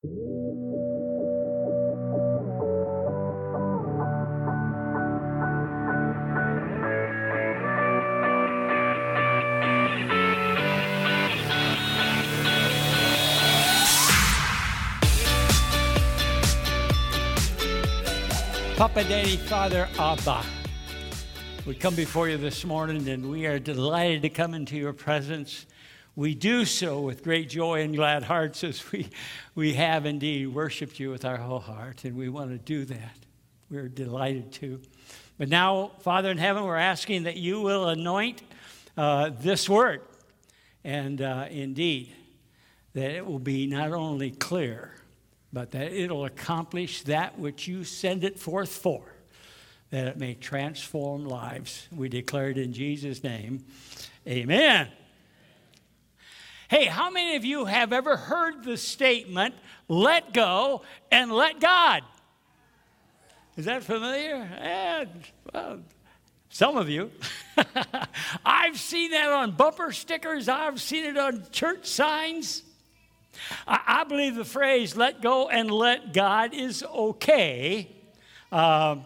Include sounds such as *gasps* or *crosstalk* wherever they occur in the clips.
Papa, Daddy, Father, Abba. We come before you this morning and we are delighted to come into your presence. We do so with great joy and glad hearts as we, we have indeed worshiped you with our whole heart, and we want to do that. We're delighted to. But now, Father in heaven, we're asking that you will anoint uh, this word, and uh, indeed, that it will be not only clear, but that it'll accomplish that which you send it forth for, that it may transform lives. We declare it in Jesus' name. Amen. Hey, how many of you have ever heard the statement, let go and let God? Is that familiar? Yeah, well, some of you. *laughs* I've seen that on bumper stickers, I've seen it on church signs. I, I believe the phrase let go and let God is okay. Um,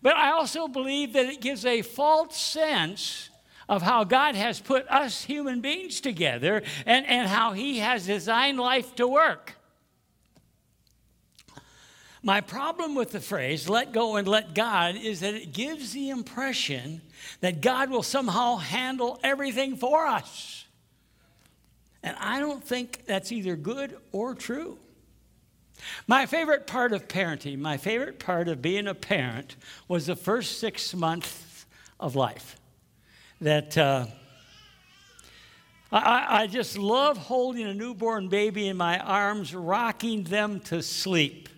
but I also believe that it gives a false sense of how God has put us human beings together and, and how He has designed life to work. My problem with the phrase, let go and let God, is that it gives the impression that God will somehow handle everything for us. And I don't think that's either good or true. My favorite part of parenting, my favorite part of being a parent, was the first six months of life. That uh, I, I just love holding a newborn baby in my arms, rocking them to sleep.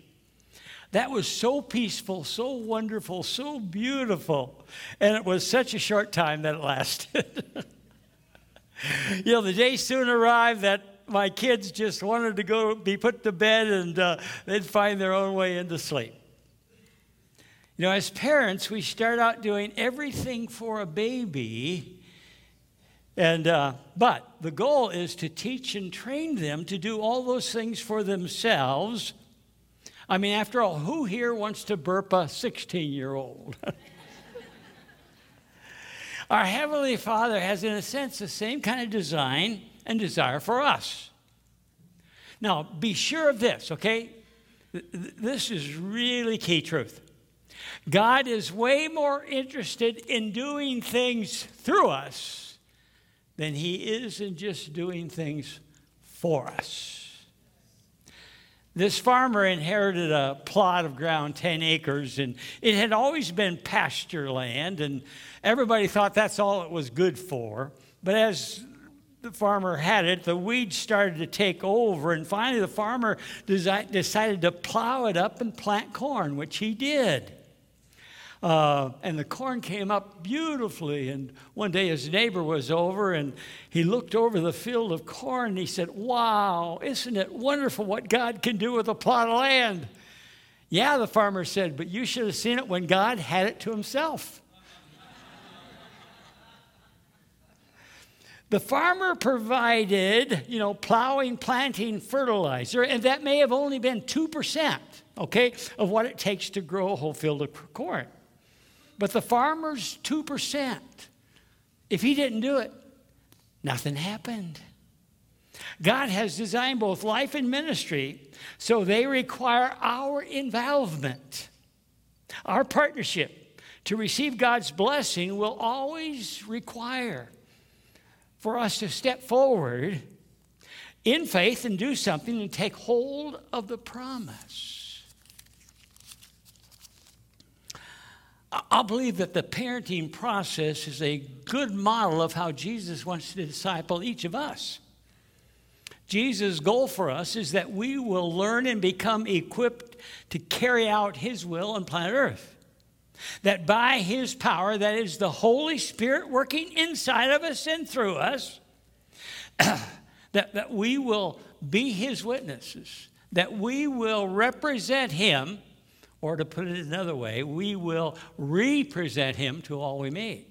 That was so peaceful, so wonderful, so beautiful. And it was such a short time that it lasted. *laughs* you know, the day soon arrived that my kids just wanted to go be put to bed and uh, they'd find their own way into sleep. You know, as parents, we start out doing everything for a baby, and uh, but the goal is to teach and train them to do all those things for themselves. I mean, after all, who here wants to burp a 16 year old? *laughs* Our Heavenly Father has, in a sense, the same kind of design and desire for us. Now, be sure of this, okay? This is really key truth. God is way more interested in doing things through us than He is in just doing things for us. This farmer inherited a plot of ground, 10 acres, and it had always been pasture land, and everybody thought that's all it was good for. But as the farmer had it, the weeds started to take over, and finally the farmer desi- decided to plow it up and plant corn, which he did. Uh, and the corn came up beautifully. And one day his neighbor was over and he looked over the field of corn and he said, Wow, isn't it wonderful what God can do with a plot of land? Yeah, the farmer said, but you should have seen it when God had it to himself. the farmer provided, you know, plowing, planting, fertilizer, and that may have only been 2%, okay, of what it takes to grow a whole field of corn. But the farmer's 2%. If he didn't do it, nothing happened. God has designed both life and ministry, so they require our involvement. Our partnership to receive God's blessing will always require for us to step forward in faith and do something and take hold of the promise. I believe that the parenting process is a good model of how Jesus wants to disciple each of us. Jesus' goal for us is that we will learn and become equipped to carry out his will on planet Earth. That by his power, that is the Holy Spirit working inside of us and through us, *clears throat* that, that we will be his witnesses, that we will represent him or to put it another way, we will represent him to all we meet.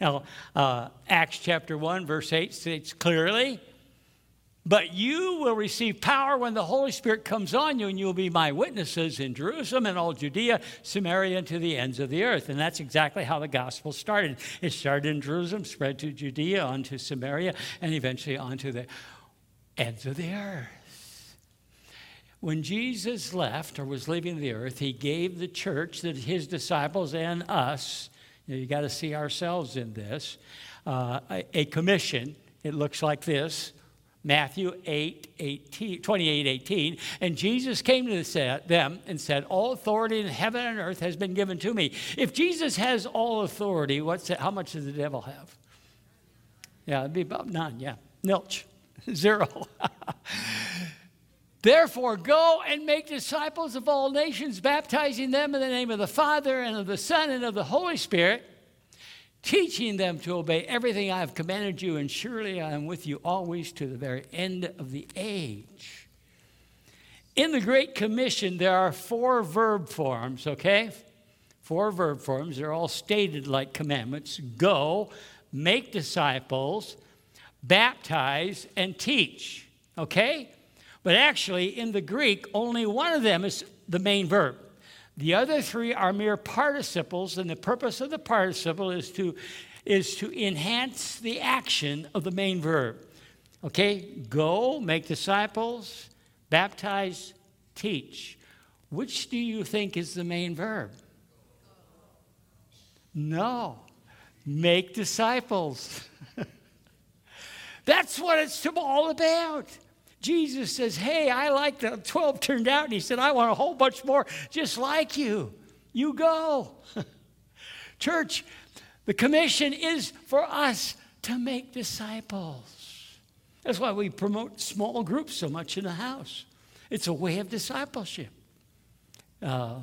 Now, uh, Acts chapter 1, verse 8 states clearly, But you will receive power when the Holy Spirit comes on you, and you'll be my witnesses in Jerusalem and all Judea, Samaria, and to the ends of the earth. And that's exactly how the gospel started. It started in Jerusalem, spread to Judea, onto Samaria, and eventually onto the ends of the earth. When Jesus left or was leaving the earth, he gave the church, that his disciples and us, you, know, you got to see ourselves in this, uh, a, a commission. It looks like this Matthew 8, 18, 28, 18. And Jesus came to them and said, All authority in heaven and earth has been given to me. If Jesus has all authority, what's it, how much does the devil have? Yeah, it'd be about none, yeah. Nilch, *laughs* zero. *laughs* Therefore, go and make disciples of all nations, baptizing them in the name of the Father and of the Son and of the Holy Spirit teaching them to obey everything I have commanded you, and surely I am with you always to the very end of the age. In the Great Commission, there are four verb forms, okay? Four verb forms. They're all stated like commandments go, make disciples, baptize, and teach, okay? But actually, in the Greek, only one of them is the main verb. The other three are mere participles, and the purpose of the participle is to, is to enhance the action of the main verb. Okay, go, make disciples, baptize, teach. Which do you think is the main verb? No, make disciples. *laughs* That's what it's all about. Jesus says, Hey, I like the 12 turned out. And he said, I want a whole bunch more just like you. You go. *laughs* Church, the commission is for us to make disciples. That's why we promote small groups so much in the house. It's a way of discipleship. Uh,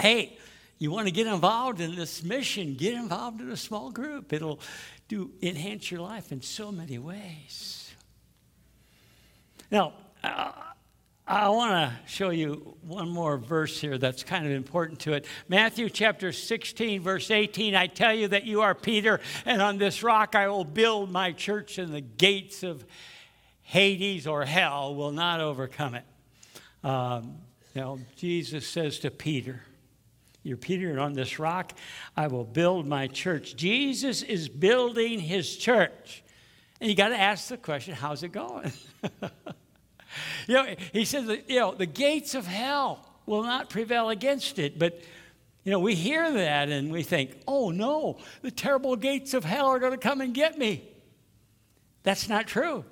hey, you want to get involved in this mission, get involved in a small group. It'll do enhance your life in so many ways. Now, uh, I want to show you one more verse here that's kind of important to it. Matthew chapter 16, verse 18 I tell you that you are Peter, and on this rock I will build my church, and the gates of Hades or hell will not overcome it. Um, know, Jesus says to Peter, You're Peter, and on this rock I will build my church. Jesus is building his church. And you got to ask the question, how's it going? *laughs* *laughs* you know, he says, that, you know, the gates of hell will not prevail against it. But, you know, we hear that and we think, oh no, the terrible gates of hell are going to come and get me. That's not true.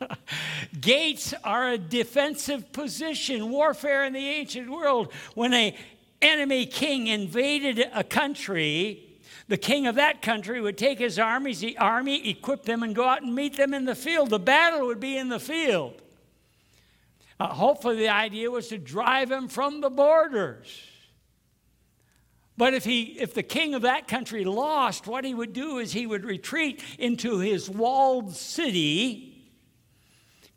*laughs* gates are a defensive position. Warfare in the ancient world, when a enemy king invaded a country, the king of that country would take his armies, the army, equip them, and go out and meet them in the field. The battle would be in the field. Uh, hopefully, the idea was to drive him from the borders. But if, he, if the king of that country lost, what he would do is he would retreat into his walled city,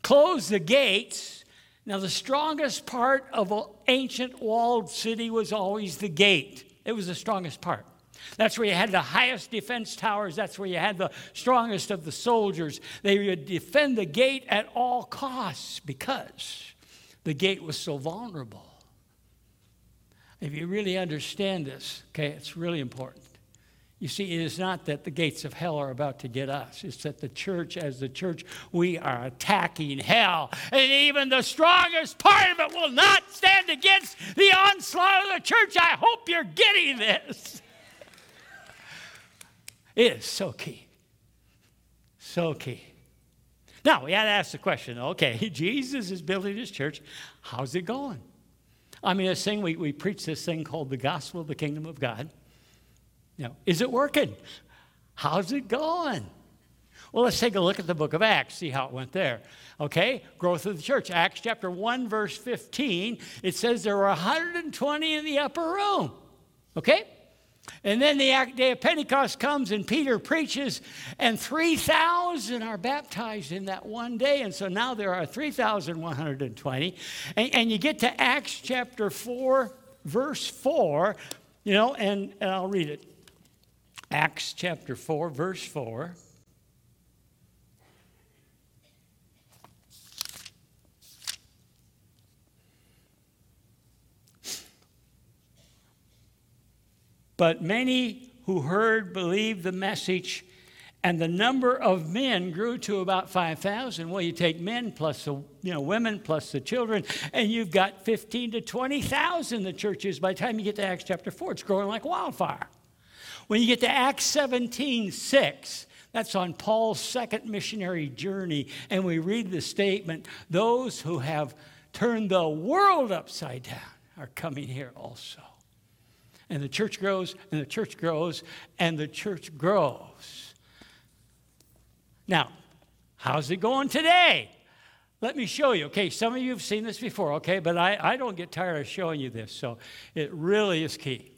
close the gates. Now, the strongest part of an ancient walled city was always the gate, it was the strongest part. That's where you had the highest defense towers. That's where you had the strongest of the soldiers. They would defend the gate at all costs because the gate was so vulnerable. If you really understand this, okay, it's really important. You see, it is not that the gates of hell are about to get us. It's that the church, as the church, we are attacking hell. And even the strongest part of it will not stand against the onslaught of the church. I hope you're getting this. It is so key. So key. Now, we had to ask the question okay, *laughs* Jesus is building his church. How's it going? I mean, this thing, we, we preach this thing called the gospel of the kingdom of God. You know, is it working? How's it going? Well, let's take a look at the book of Acts, see how it went there. Okay, growth of the church. Acts chapter 1, verse 15, it says there were 120 in the upper room. Okay? And then the day of Pentecost comes and Peter preaches, and 3,000 are baptized in that one day. And so now there are 3,120. And, and you get to Acts chapter 4, verse 4, you know, and, and I'll read it. Acts chapter 4, verse 4. But many who heard believed the message, and the number of men grew to about 5,000. Well, you take men plus the you know, women plus the children, and you've got 15 to 20,000 the churches. By the time you get to Acts chapter 4, it's growing like wildfire. When you get to Acts 17 6, that's on Paul's second missionary journey, and we read the statement those who have turned the world upside down are coming here also. And the church grows, and the church grows, and the church grows. Now, how's it going today? Let me show you. Okay, some of you have seen this before, okay, but I, I don't get tired of showing you this, so it really is key.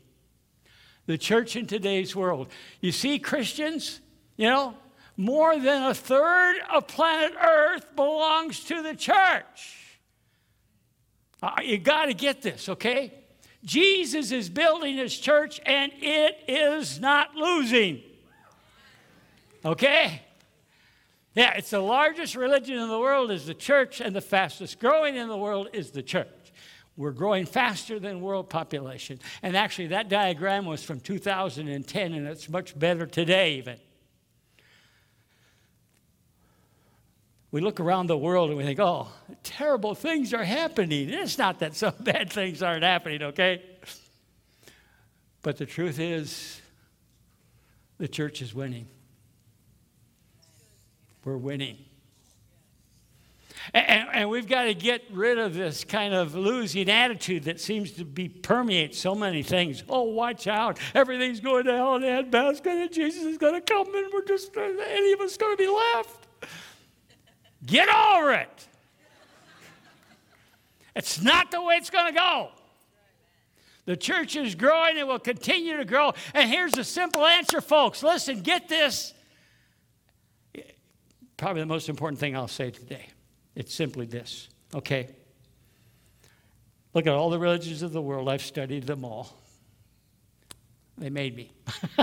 The church in today's world. You see, Christians, you know, more than a third of planet Earth belongs to the church. Uh, you got to get this, okay? Jesus is building his church and it is not losing. Okay? Yeah, it's the largest religion in the world is the church and the fastest growing in the world is the church. We're growing faster than world population. And actually that diagram was from 2010 and it's much better today even. We look around the world and we think, oh, terrible things are happening. It's not that some *laughs* bad things aren't happening, okay? But the truth is, the church is winning. We're winning. And, and, we've got to get rid of this kind of losing attitude that seems to be permeate so many things. Oh, watch out. Everything's going to hell in a handbasket and Jesus is going to come and we're just, any of us going to be left. Get over it. It's not the way it's going to go. The church is growing it will continue to grow. And here's the simple answer, folks. Listen, get this. Probably the most important thing I'll say today. It's simply this, okay? Look at all the religions of the world. I've studied them all. They made me. *laughs*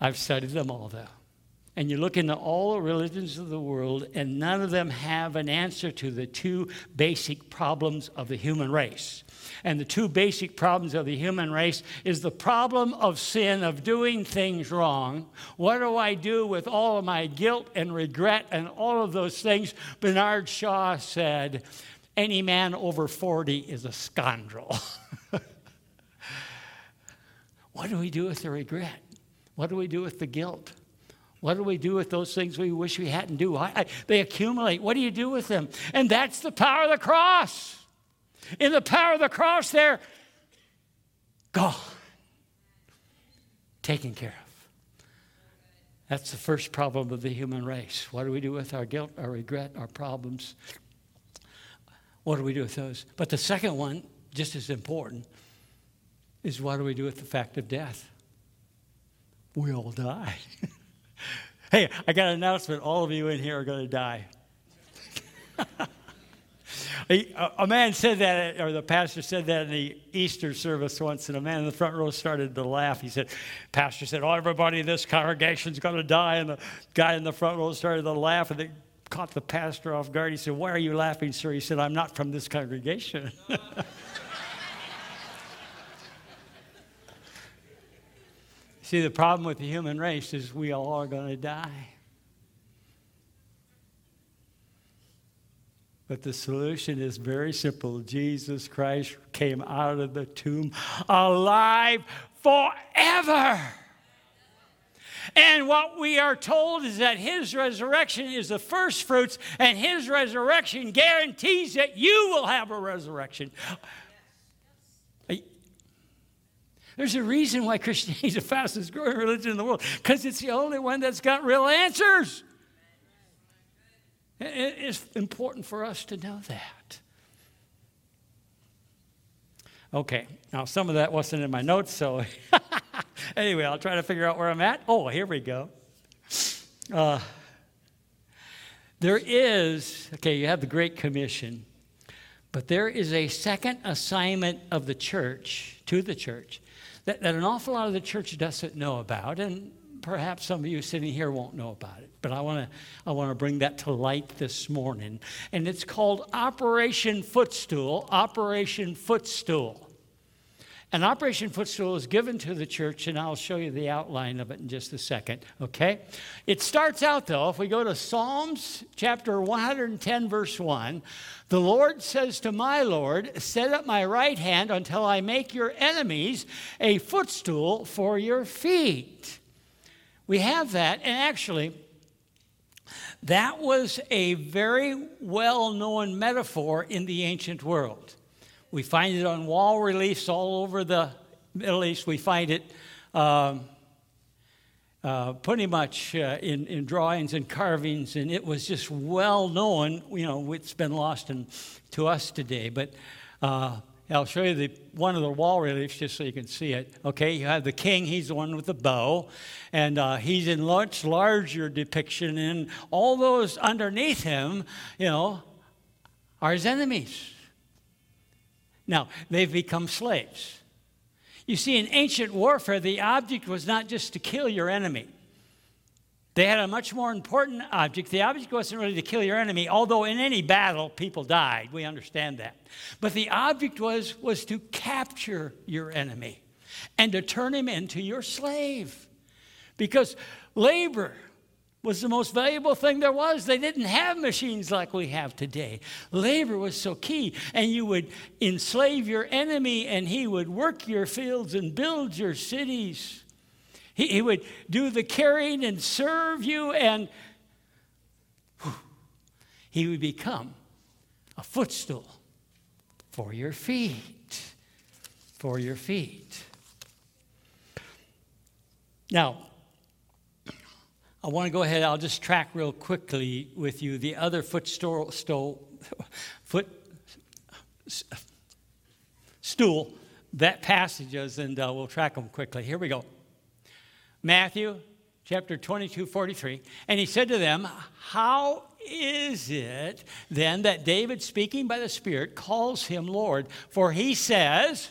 I've studied them all, though. And you look into all the religions of the world, and none of them have an answer to the two basic problems of the human race. And the two basic problems of the human race is the problem of sin, of doing things wrong. What do I do with all of my guilt and regret and all of those things? Bernard Shaw said, Any man over 40 is a scoundrel. *laughs* what do we do with the regret? What do we do with the guilt? What do we do with those things we wish we hadn't do? I, I, they accumulate. What do you do with them? And that's the power of the cross. In the power of the cross, they're gone, taken care of. That's the first problem of the human race. What do we do with our guilt, our regret, our problems? What do we do with those? But the second one, just as important, is what do we do with the fact of death? We all die. *laughs* *laughs* Hey, I got an announcement. All of you in here are going to die. *laughs* a man said that, or the pastor said that in the Easter service once, and a man in the front row started to laugh. He said, Pastor said, Oh, everybody in this congregation is going to die. And the guy in the front row started to laugh, and it caught the pastor off guard. He said, Why are you laughing, sir? He said, I'm not from this congregation. *laughs* See, the problem with the human race is we all are going to die. But the solution is very simple. Jesus Christ came out of the tomb alive forever. And what we are told is that his resurrection is the first fruits, and his resurrection guarantees that you will have a resurrection. There's a reason why Christianity is the fastest growing religion in the world, because it's the only one that's got real answers. It's important for us to know that. Okay, now some of that wasn't in my notes, so *laughs* anyway, I'll try to figure out where I'm at. Oh, here we go. Uh, there is, okay, you have the Great Commission, but there is a second assignment of the church, to the church, that, that an awful lot of the church doesn't know about, and perhaps some of you sitting here won't know about it. But I want to I want to bring that to light this morning, and it's called Operation Footstool. Operation Footstool. An Operation Footstool is given to the church, and I'll show you the outline of it in just a second, okay? It starts out, though, if we go to Psalms chapter 110, verse 1, the Lord says to my Lord, Set up my right hand until I make your enemies a footstool for your feet. We have that, and actually, that was a very well known metaphor in the ancient world. We find it on wall reliefs all over the Middle East. We find it um, uh, pretty much uh, in, in drawings and carvings, and it was just well known. You know, it's been lost in, to us today. But uh, I'll show you the, one of the wall reliefs just so you can see it. Okay, you have the king, he's the one with the bow, and uh, he's in much larger depiction, and all those underneath him, you know, are his enemies. Now, they've become slaves. You see, in ancient warfare, the object was not just to kill your enemy. They had a much more important object. The object wasn't really to kill your enemy, although in any battle people died. We understand that. But the object was, was to capture your enemy and to turn him into your slave. Because labor was the most valuable thing there was. They didn't have machines like we have today. Labor was so key. And you would enslave your enemy, and he would work your fields and build your cities. He, he would do the carrying and serve you, and whew, he would become a footstool for your feet. For your feet. Now, I want to go ahead, I'll just track real quickly with you the other footstool, stool, foot *laughs* stool that passages, and uh, we'll track them quickly. Here we go. Matthew chapter 22, 43. And he said to them, How is it then that David, speaking by the Spirit, calls him Lord? For he says,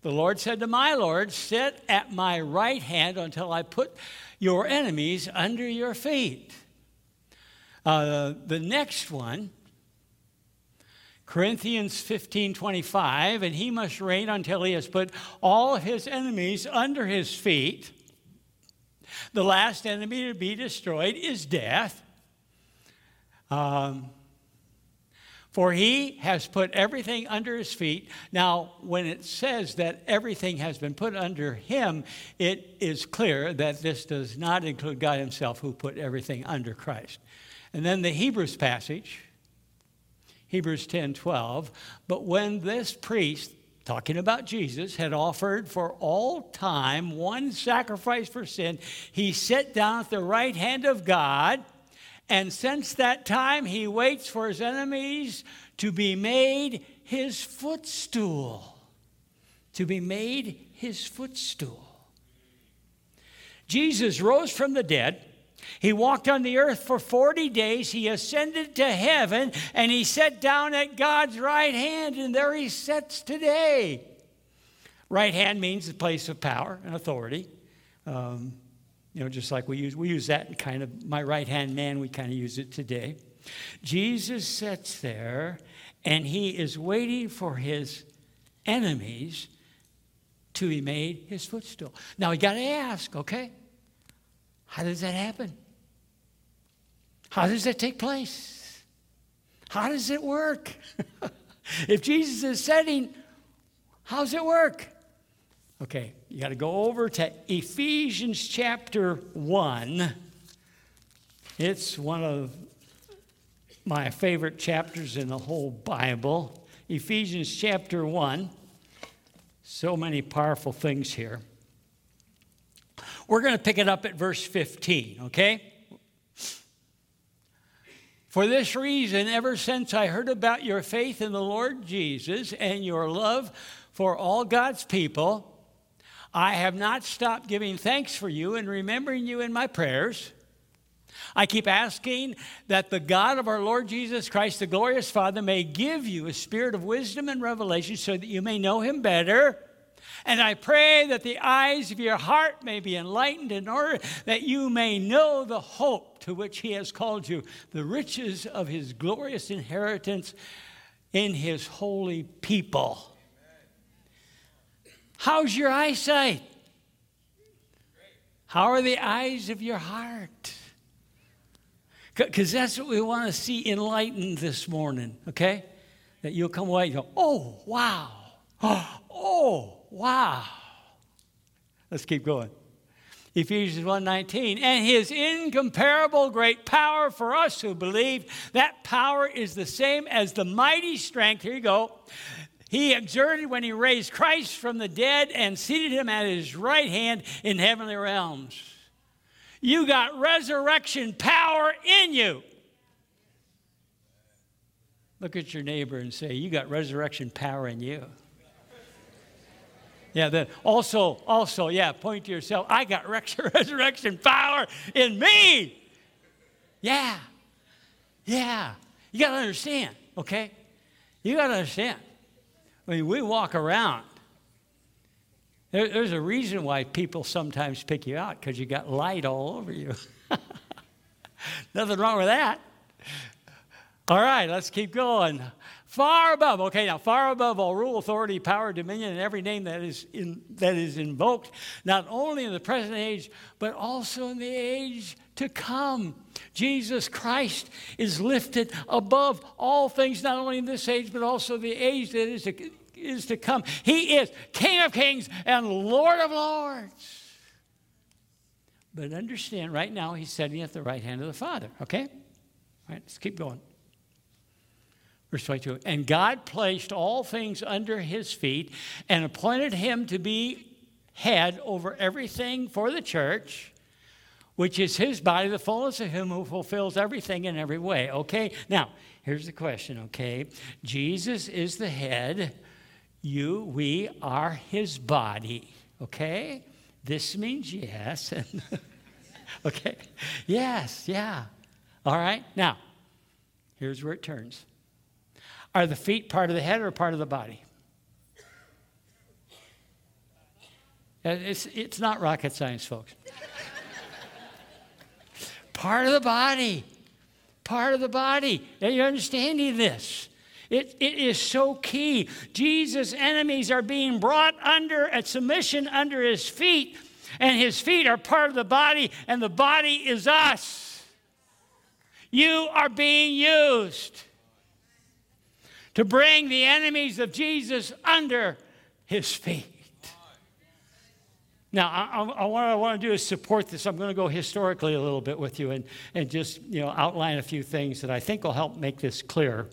The Lord said to my Lord, Sit at my right hand until I put your enemies under your feet. Uh, the next one, Corinthians 15 25, and he must reign until he has put all his enemies under his feet. The last enemy to be destroyed is death. Um, for he has put everything under his feet. Now, when it says that everything has been put under him, it is clear that this does not include God himself who put everything under Christ. And then the Hebrews passage, Hebrews 10 12. But when this priest, talking about Jesus, had offered for all time one sacrifice for sin, he sat down at the right hand of God and since that time, he waits for his enemies to be made his footstool. To be made his footstool. Jesus rose from the dead. He walked on the earth for 40 days. He ascended to heaven and he sat down at God's right hand, and there he sits today. Right hand means the place of power and authority. Um, you know, just like we use, we use that kind of, my right hand man, we kind of use it today. Jesus sits there and he is waiting for his enemies to be made his footstool. Now, we got to ask, okay, how does that happen? How does that take place? How does it work? *laughs* if Jesus is setting, how does it work? Okay, you got to go over to Ephesians chapter 1. It's one of my favorite chapters in the whole Bible. Ephesians chapter 1. So many powerful things here. We're going to pick it up at verse 15, okay? For this reason, ever since I heard about your faith in the Lord Jesus and your love for all God's people, I have not stopped giving thanks for you and remembering you in my prayers. I keep asking that the God of our Lord Jesus Christ, the glorious Father, may give you a spirit of wisdom and revelation so that you may know him better. And I pray that the eyes of your heart may be enlightened in order that you may know the hope to which he has called you, the riches of his glorious inheritance in his holy people How's your eyesight? How are the eyes of your heart? Because that's what we want to see enlightened this morning, okay? That you'll come away and go, oh, wow. *gasps* Oh, wow. Let's keep going. Ephesians 1:19 and his incomparable great power for us who believe that power is the same as the mighty strength here you go he exerted when he raised Christ from the dead and seated him at his right hand in heavenly realms you got resurrection power in you look at your neighbor and say you got resurrection power in you yeah, then also, also, yeah, point to yourself. I got *laughs* resurrection power in me. Yeah. Yeah. You got to understand, okay? You got to understand. I mean, we walk around. There, there's a reason why people sometimes pick you out because you got light all over you. *laughs* Nothing wrong with that. All right, let's keep going. Far above, okay, now far above all rule, authority, power, dominion, and every name that is, in, that is invoked, not only in the present age, but also in the age to come. Jesus Christ is lifted above all things, not only in this age, but also the age that is to, is to come. He is King of kings and Lord of lords. But understand, right now, he's sitting at the right hand of the Father, okay? All right, let's keep going. Verse 22 And God placed all things under his feet and appointed him to be head over everything for the church, which is his body, the fullness of him who fulfills everything in every way. Okay? Now, here's the question, okay? Jesus is the head. You, we are his body. Okay? This means yes. *laughs* okay? Yes, yeah. All right? Now, here's where it turns. Are the feet part of the head or part of the body? Uh, it's, it's not rocket science, folks. part of the body. Part of the body. Are you understanding this? It, it is so key. Jesus' enemies are being brought under at submission under his feet, and his feet are part of the body, and the body is us. You are being used to bring the enemies of Jesus under his feet. Now, I, I, what I want to do is support this. I'm going to go historically a little bit with you and, and just you know, outline a few things that I think will help make this clear.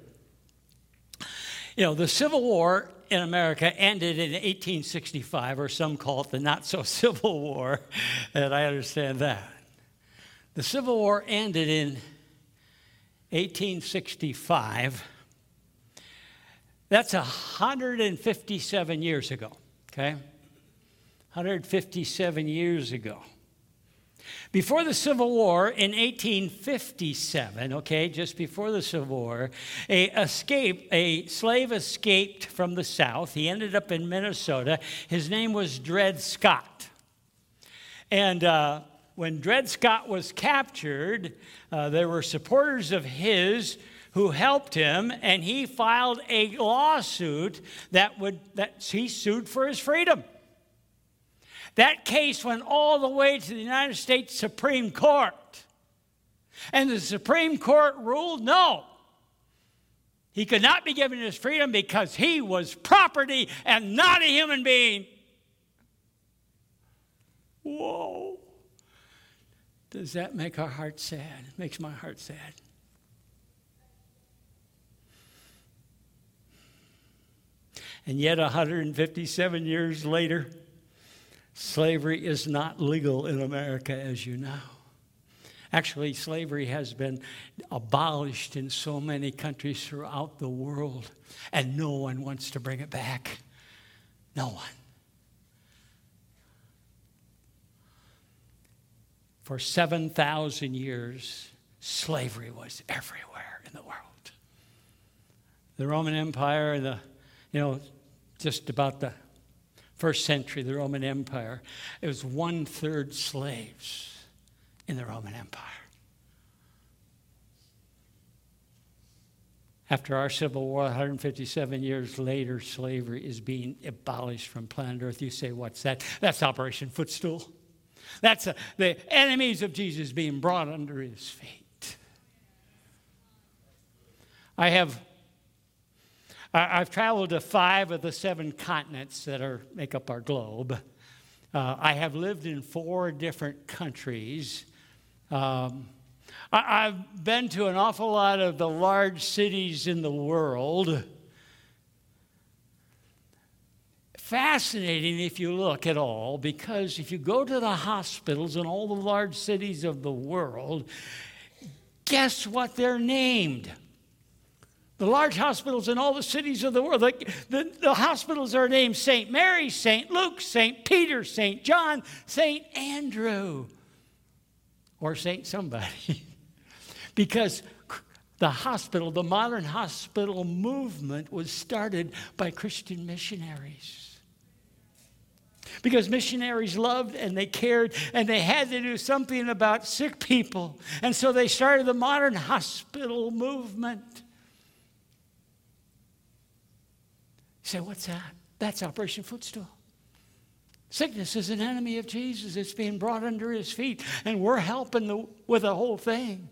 You know, the Civil War in America ended in 1865, or some call it the not so *laughs* Civil War, and I understand that. The Civil War ended in 1865 that's 157 years ago, okay? 157 years ago. Before the Civil War in 1857, okay, just before the Civil War, a escape, a slave escaped from the South. He ended up in Minnesota. His name was Dred Scott. And uh, when Dred Scott was captured, uh, there were supporters of his who helped him, and he filed a lawsuit that would that he sued for his freedom. That case went all the way to the United States Supreme Court. And the Supreme Court ruled no. He could not be given his freedom because he was property and not a human being. Whoa. Does that make our heart sad? It makes my heart sad. And yet, 157 years later, slavery is not legal in America, as you know. Actually, slavery has been abolished in so many countries throughout the world, and no one wants to bring it back. No one. For 7,000 years, slavery was everywhere in the world. The Roman Empire the, you know, just about the first century, the Roman Empire, it was one third slaves in the Roman Empire. After our Civil War, 157 years later, slavery is being abolished from planet Earth. You say, what's that? That's Operation Footstool. That's a, the enemies of Jesus being brought under his feet. I have I've traveled to five of the seven continents that are, make up our globe. Uh, I have lived in four different countries. Um, I, have been to an awful lot of the large cities in the world. Fascinating if you look at all, because if you go to the hospitals in all the large cities of the world, guess what they're named? The large hospitals in all the cities of the world, the, the, hospitals are named St. Mary, St. Luke, St. Peter, St. John, St. Andrew, or St. somebody. *laughs* because the hospital, the modern hospital movement was started by Christian missionaries. Because missionaries loved and they cared and they had to do something about sick people. And so they started the modern hospital movement. Say, What's that? That's Operation Footstool. Sickness is an enemy of Jesus. It's being brought under his feet, and we're helping the, with the whole thing.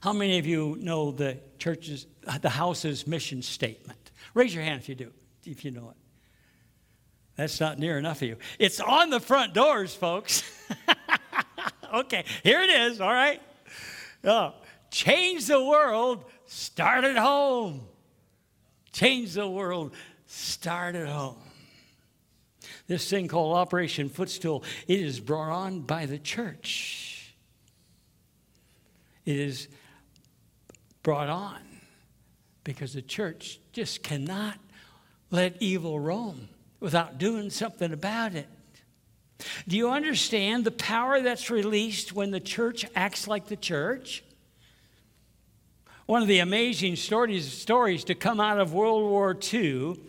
How many of you know the church's, the house's mission statement? Raise your hand if you do, if you know it. That's not near enough of you. It's on the front doors, folks. *laughs* okay, here it is, all right? Oh, change the world, start at home change the world, start at home. This thing called Operation Footstool, it is brought on by the church. It is brought on because the church just cannot let evil roam without doing something about it. Do you understand the power that's released when the church acts like the church? One of the amazing stories, stories to come out of World War II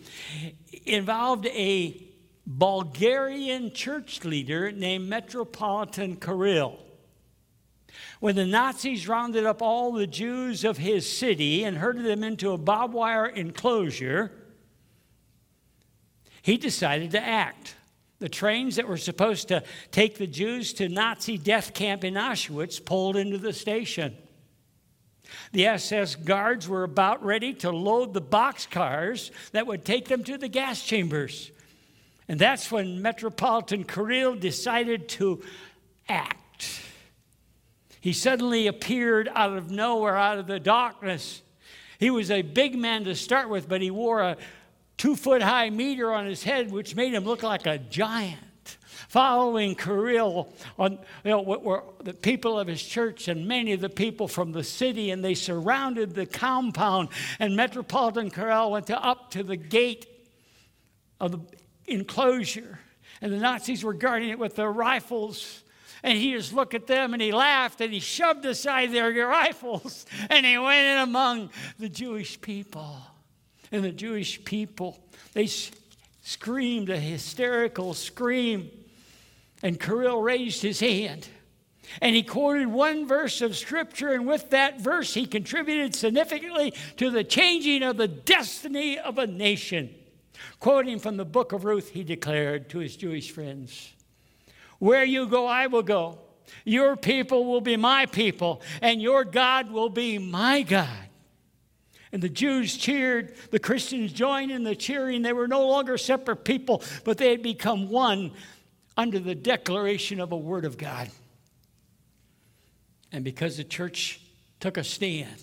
involved a Bulgarian church leader named Metropolitan Kirill. When the Nazis rounded up all the Jews of his city and herded them into a barbed wire enclosure, he decided to act. The trains that were supposed to take the Jews to Nazi death camp in Auschwitz pulled into the station. The SS guards were about ready to load the boxcars that would take them to the gas chambers. And that's when Metropolitan Kirill decided to act. He suddenly appeared out of nowhere, out of the darkness. He was a big man to start with, but he wore a two foot high meter on his head, which made him look like a giant following Kirill on you know, were the people of his church and many of the people from the city, and they surrounded the compound. And Metropolitan Kirill went to, up to the gate of the enclosure, and the Nazis were guarding it with their rifles. And he just looked at them and he laughed and he shoved aside their rifles *laughs* and he went in among the Jewish people. And the Jewish people, they screamed a hysterical scream. And Kirill raised his hand and he quoted one verse of scripture, and with that verse, he contributed significantly to the changing of the destiny of a nation. Quoting from the book of Ruth, he declared to his Jewish friends, Where you go, I will go. Your people will be my people, and your God will be my God. And the Jews cheered, the Christians joined in the cheering. They were no longer separate people, but they had become one under the declaration of a word of God. And because the church took a stand,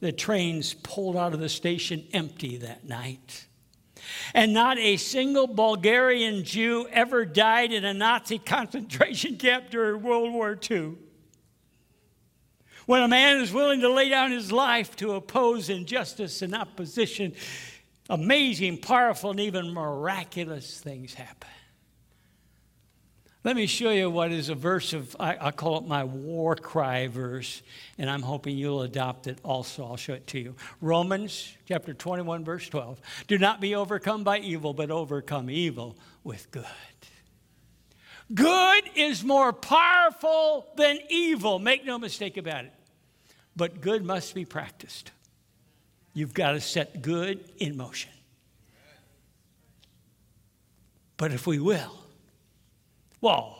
the trains pulled out of the station empty that night. And not a single Bulgarian Jew ever died in a Nazi *laughs* concentration camp during World War II. When a man is willing to lay down his life to oppose injustice and opposition, amazing, powerful, and even miraculous things happen. Let me show you what is a verse of, I, I, call it my war cry verse, and I'm hoping you'll adopt it also. I'll show it to you. Romans chapter 21, verse 12. Do not be overcome by evil, but overcome evil with good. Good is more powerful than evil. Make no mistake about it. but good must be practiced. You've got to set good in motion. But if we will, whoa,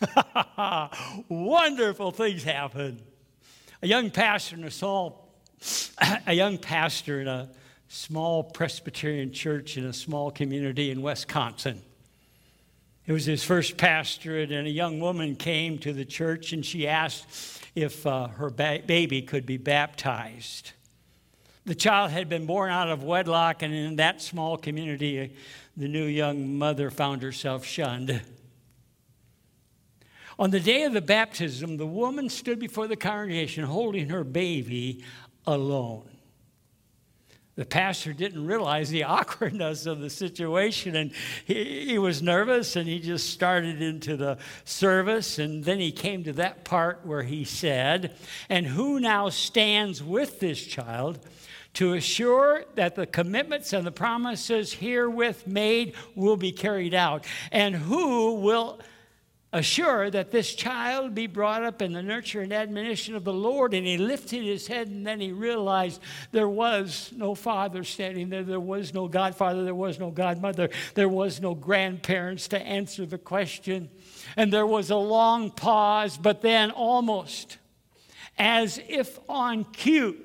*laughs* wonderful things happen. A young pastor in a small, *clears throat* a young pastor in a small Presbyterian church in a small community in Wisconsin. It was his first pastorate, and a young woman came to the church and she asked if uh, her ba- baby could be baptized. The child had been born out of wedlock, and in that small community, the new young mother found herself shunned. On the day of the baptism, the woman stood before the congregation holding her baby alone. The pastor didn't realize the *laughs* awkwardness of the situation, and he, he, was nervous, and he just started into the service. And then he came to that part where he said, And who now stands with this child to assure that the commitments and the promises herewith made will be carried out? And who will assure that this child be brought up in the nurture and admonition of the Lord. And he lifted his head and then he realized there was no father standing there. There was no godfather. There was no godmother. There was no grandparents to answer the question. And there was a long pause, but then almost as if on cue,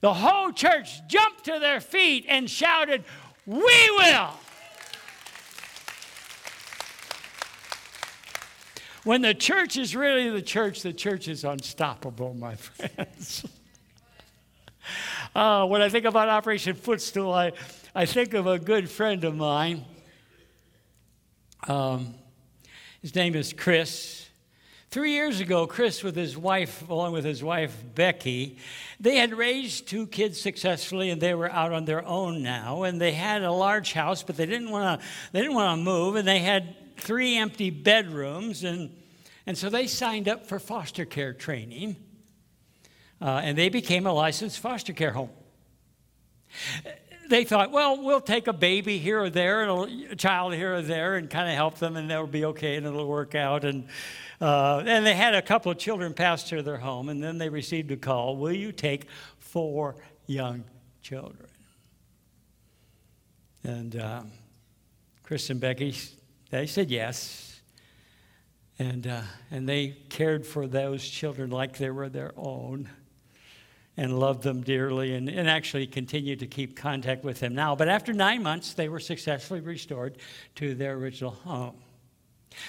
the whole church jumped to their feet and shouted, We will! When the church is really the church, the church is unstoppable, my *laughs* friends. uh, when I think about Operation Footstool, I, I think of a good friend of mine. Um, his name is Chris. Three years ago, Chris, with his wife, along with his wife Becky, they had raised two kids successfully, and they were out on their own now. And they had a large house, but they didn't want to. They didn't want to move, and they had three empty bedrooms, and, and so they signed up for foster care training, uh, and they became a licensed foster care home. They thought, well, we'll take a baby here or there, and a child here or there, and kind of help them, and they'll be okay, and it'll work out. And uh, and they had a couple of children pass through their home, and then they received a call: Will you take four young children? And uh, Chris and Becky they said yes. And, uh, and they cared for those children like they were their own and loved them dearly and, and actually continued to keep contact with them now. But after nine months, they were successfully restored to their original home.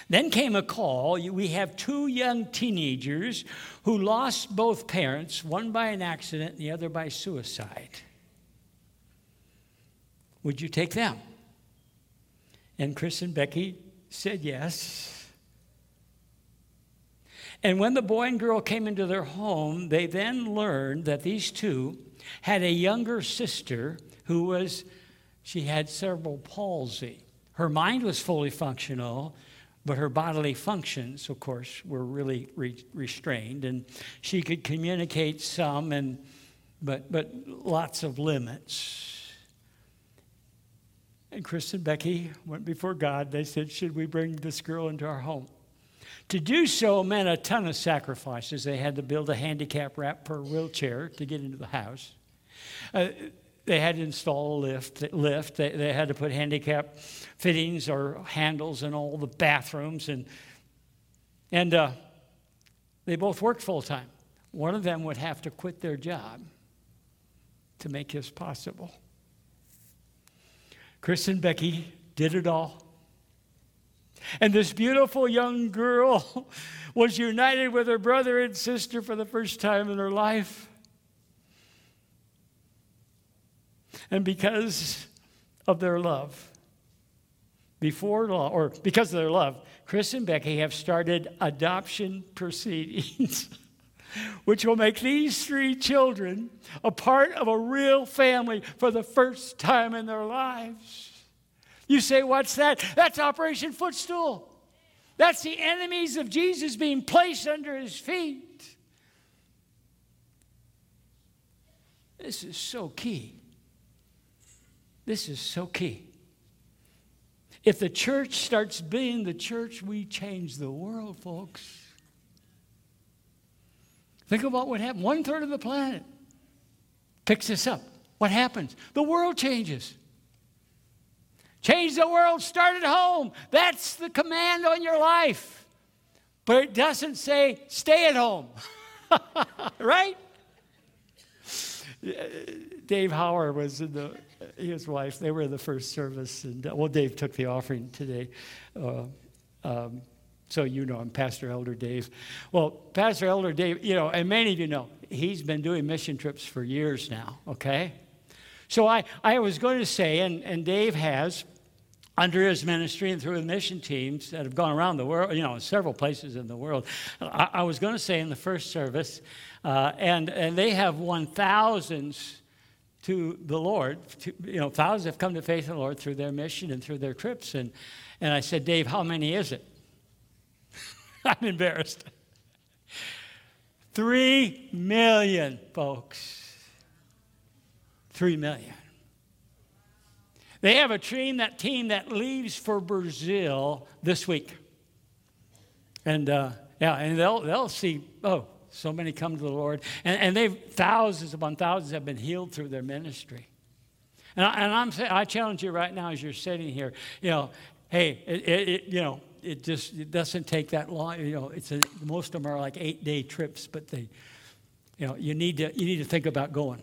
Then came a call. We have two young teenagers who lost both parents, one by an accident, the other by suicide. Would you take them? And Chris and Becky said yes. And when the boy and girl came into their home, they then learned that these two had a younger sister who was, she had cerebral palsy. Her mind was fully functional, but her bodily functions, of course, were really re- restrained. And she could communicate some, and, but, but lots of limits. And Chris and Becky went before God. They said, Should we bring this girl into our home? To do so meant a ton of sacrifices. They had to build a handicap ramp per wheelchair to get into the house. Uh, they had to install a lift. lift. They, they had to put handicap fittings or handles in all the bathrooms. And, and uh, they both worked full time. One of them would have to quit their job to make this possible. Chris and Becky did it all. And this beautiful young girl *laughs* was united with her brother and sister for the first time in her life. And because of their love, before law, or because of their love, Chris and Becky have started adoption *laughs* proceedings. Which will make these three children a part of a real family for the first time in their lives. You say, What's that? That's Operation Footstool. That's the enemies of Jesus being placed under his feet. This is so key. This is so key. If the church starts being the church, we change the world, folks. Think about what happened. One third of the planet picks this up. What happens? The world changes. Change the world, start at home. That's the command on your life. But it doesn't say stay at home. *laughs* right? Dave Howard was in the, his wife, they were in the first service. And, well, Dave took the offering today. Uh, um, so you know him, Pastor Elder Dave. Well, Pastor Elder Dave, you know, and many of you know, he's been doing mission trips for years now, okay? So I, I was going to say, and, and Dave has, under his ministry and through the mission teams that have gone around the world, you know, several places in the world. I, I was going to say in the first service, uh, and, and they have won thousands to the Lord. To, you know, thousands have come to faith in the Lord through their mission and through their trips. And, and I said, Dave, how many is it? *laughs* I'm embarrassed. Three million, folks. Three million. They have a team that team that leaves for Brazil this week, and uh, yeah, and they'll they'll see oh so many come to the Lord, and, and they've thousands upon thousands have been healed through their ministry. And, I, and I'm I challenge you right now as you're sitting here, you know, hey, it, it, it you know it just it doesn't take that long. You know, it's a, most of them are like eight day trips, but they, you know, you need to you need to think about going.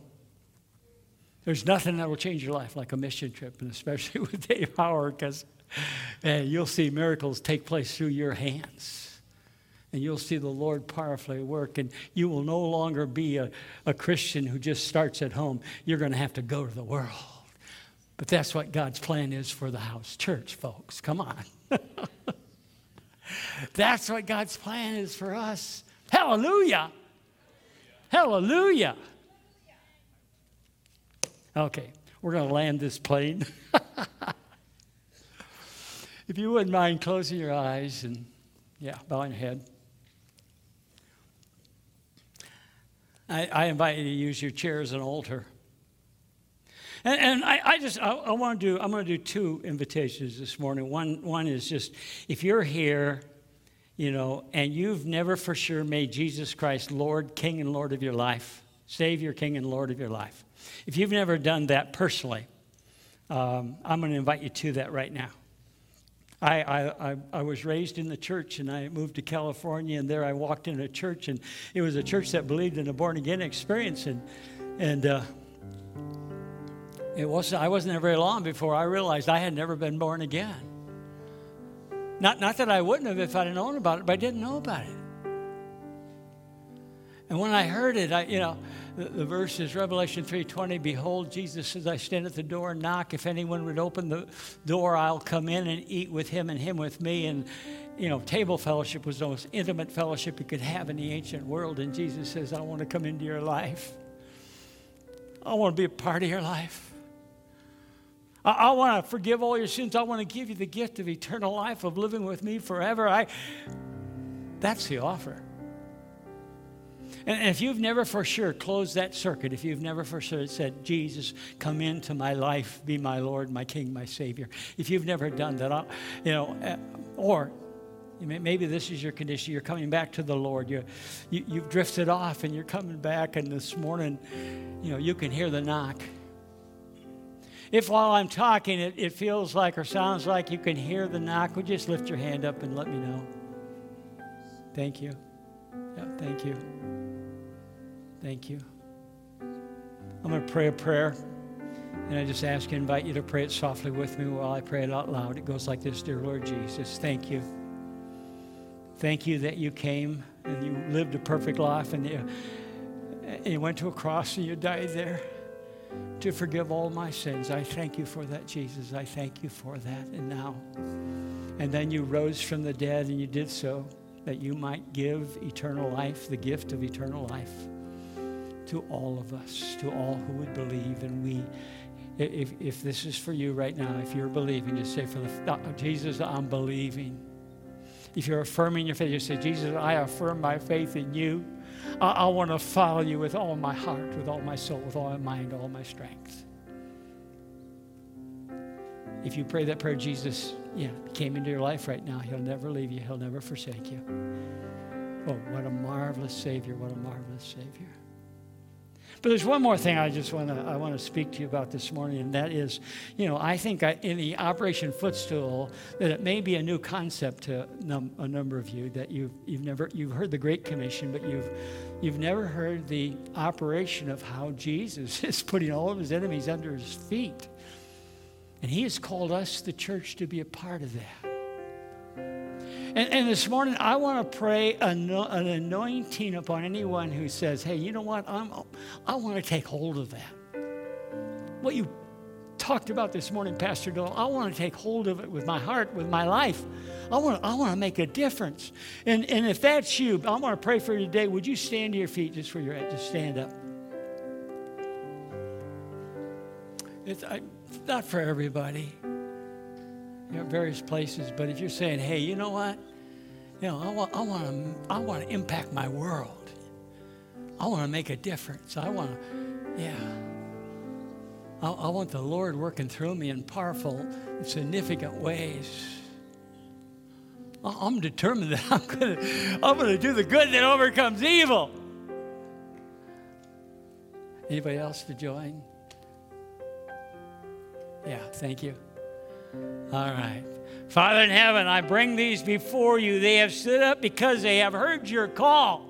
There's nothing that will change your life like a mission trip, and especially *laughs* with Dave Howard, because you'll see miracles take place through your hands. And you'll see the Lord powerfully work, and you will no longer be a, a Christian who just starts at home. You're going to have to go to the world. But that's what God's plan is for the house church, folks. Come on. *laughs* that's what God's plan is for us. Hallelujah. Hallelujah. Okay, we're going to land this plane. *laughs* if you wouldn't mind closing your eyes and, yeah, bowing your head. I, I invite you to use your chair as an altar. And, and I, I, just, I, I want to do, I'm going to do two invitations this morning. One, one is just, if you're here, you know, and you've never for sure made Jesus Christ Lord, King, and Lord of your life, Savior, King, and Lord of your life, if you've never done that personally, um, I'm going to invite you to that right now. I, I, I, was raised in the church and I moved to California, and there I walked in a church, and it was a church that believed in a born again experience. And, and uh, it wasn't, I wasn't there very long before I realized I had never been born again. Not, not that I wouldn't have if I'd known about it, but I didn't know about it. And when I heard it, I, you know, the, the verse is Revelation 3.20, Behold, Jesus says, I stand at the door and knock. If anyone would open the door, I'll come in and eat with him and him with me. And, you know, table fellowship was the most intimate fellowship you could have in the ancient world. And Jesus says, I want to come into your life. I want to be a part of your life. I, I want to forgive all your sins. I want to give you the gift of eternal life, of living with me forever. I, that's the offer. And if you've never for sure closed that circuit, if you've never for sure said, Jesus, come into my life, be my Lord, my King, my Savior, if you've never done that, I'll, you know, uh, or maybe this is your condition, you're coming back to the Lord, you, you, you've drifted off and you're coming back, and this morning, you know, you can hear the knock. If while I'm talking, it, it feels like or sounds like you can hear the knock, would you just lift your hand up and let me know? Thank you. Yeah, thank you. Thank you. I'm going to pray a prayer, and I just ask and invite you to pray it softly with me while I pray it out loud. It goes like this Dear Lord Jesus, thank you. Thank you that you came and you lived a perfect life and you, and you went to a cross and you died there to forgive all my sins. I thank you for that, Jesus. I thank you for that. And now, and then you rose from the dead and you did so that you might give eternal life, the gift of eternal life to all of us, to all who would believe. And we, if, if this is for you right now, if you're believing, just say, for the, uh, Jesus, I'm believing. If you're affirming your faith, you say, Jesus, I affirm my faith in you. I, I want to follow you with all my heart, with all my soul, with all my mind, all my strength. If you pray that prayer, Jesus, yeah, came into your life right now. He'll never leave you. He'll never forsake you. Oh, what a marvelous Savior, what a marvelous Savior. But there's one more thing I just want to I want to speak to you about this morning, and that is, you know, I think I, in the Operation Footstool that it may be a new concept to num, a number of you that you've you've never you've heard the Great Commission, but you've you've never heard the operation of how Jesus *laughs* is putting all of his enemies under his feet, and he has called us, the church, to be a part of that. And, and this morning, I want to pray an, an anointing upon anyone who says, hey, you know what? I'm, I want to take hold of that. What you talked about this morning, Pastor Doyal, I want to take hold of it with my heart, with my life. I want to, I want to make a difference. And, and if that's you, I want to pray for you today. Would you stand to your feet just where you're at? Just stand up. It's I, not for everybody you know, various places. But if you're saying, hey, you know what? You know, I want, I want to, I want to impact my world. I want to make a difference. I want to, yeah. I, I want the Lord working through me in powerful, significant ways. I'm determined *laughs* that I'm going to I'm going to do the good that overcomes evil. Anybody else to join? Yeah, thank you. All right. Father in heaven, I bring these before you. They have stood up because they have heard your call.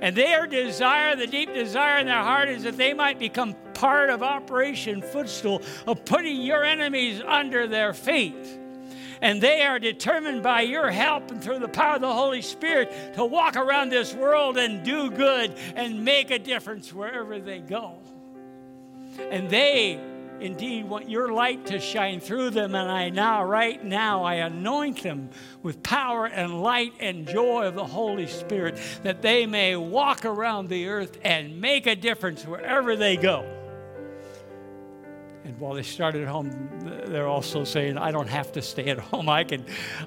And their desire, the deep desire in their heart, is that they might become part of Operation Footstool, of putting your enemies under their feet. And they are determined by your help and through the power of the Holy Spirit to walk around this world and do good and make a difference wherever they go. And they indeed want your light to shine through them. And I now, right now, I anoint them with power and light and joy of the Holy Spirit that they may walk around the earth and make a difference wherever they go. And while they start at home, they're also saying, I don't have to stay at home. I can,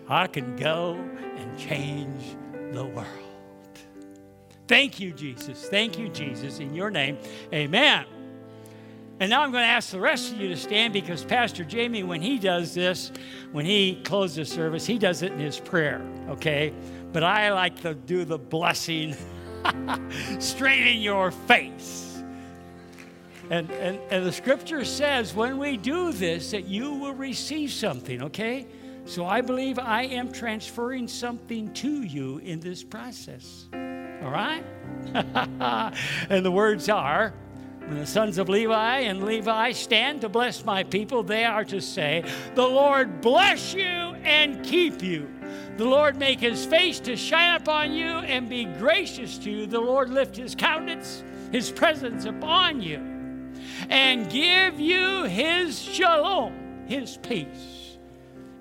I can go and change the world. Thank you, Jesus. Thank you, Jesus. In your name, amen. And now I'm going to ask the rest of you to stand because Pastor Jamie, when he does this, when he closes service, he does it in his prayer, okay? But I like to do the blessing *laughs* straight in your face. And, and, and the scripture says when we do this, that you will receive something, okay? So I believe I am transferring something to you in this process. All right? *laughs* and the words are, when the sons of Levi and Levi stand to bless my people, they are to say, The Lord bless you and keep you. The Lord make his face to shine upon you and be gracious to you. The Lord lift his countenance, his presence upon you, and give you his shalom, his peace,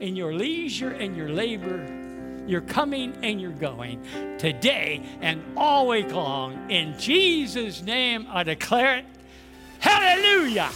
in your leisure and your labor your coming and your going today and all week long. In Jesus' name, I declare it Hallelujah.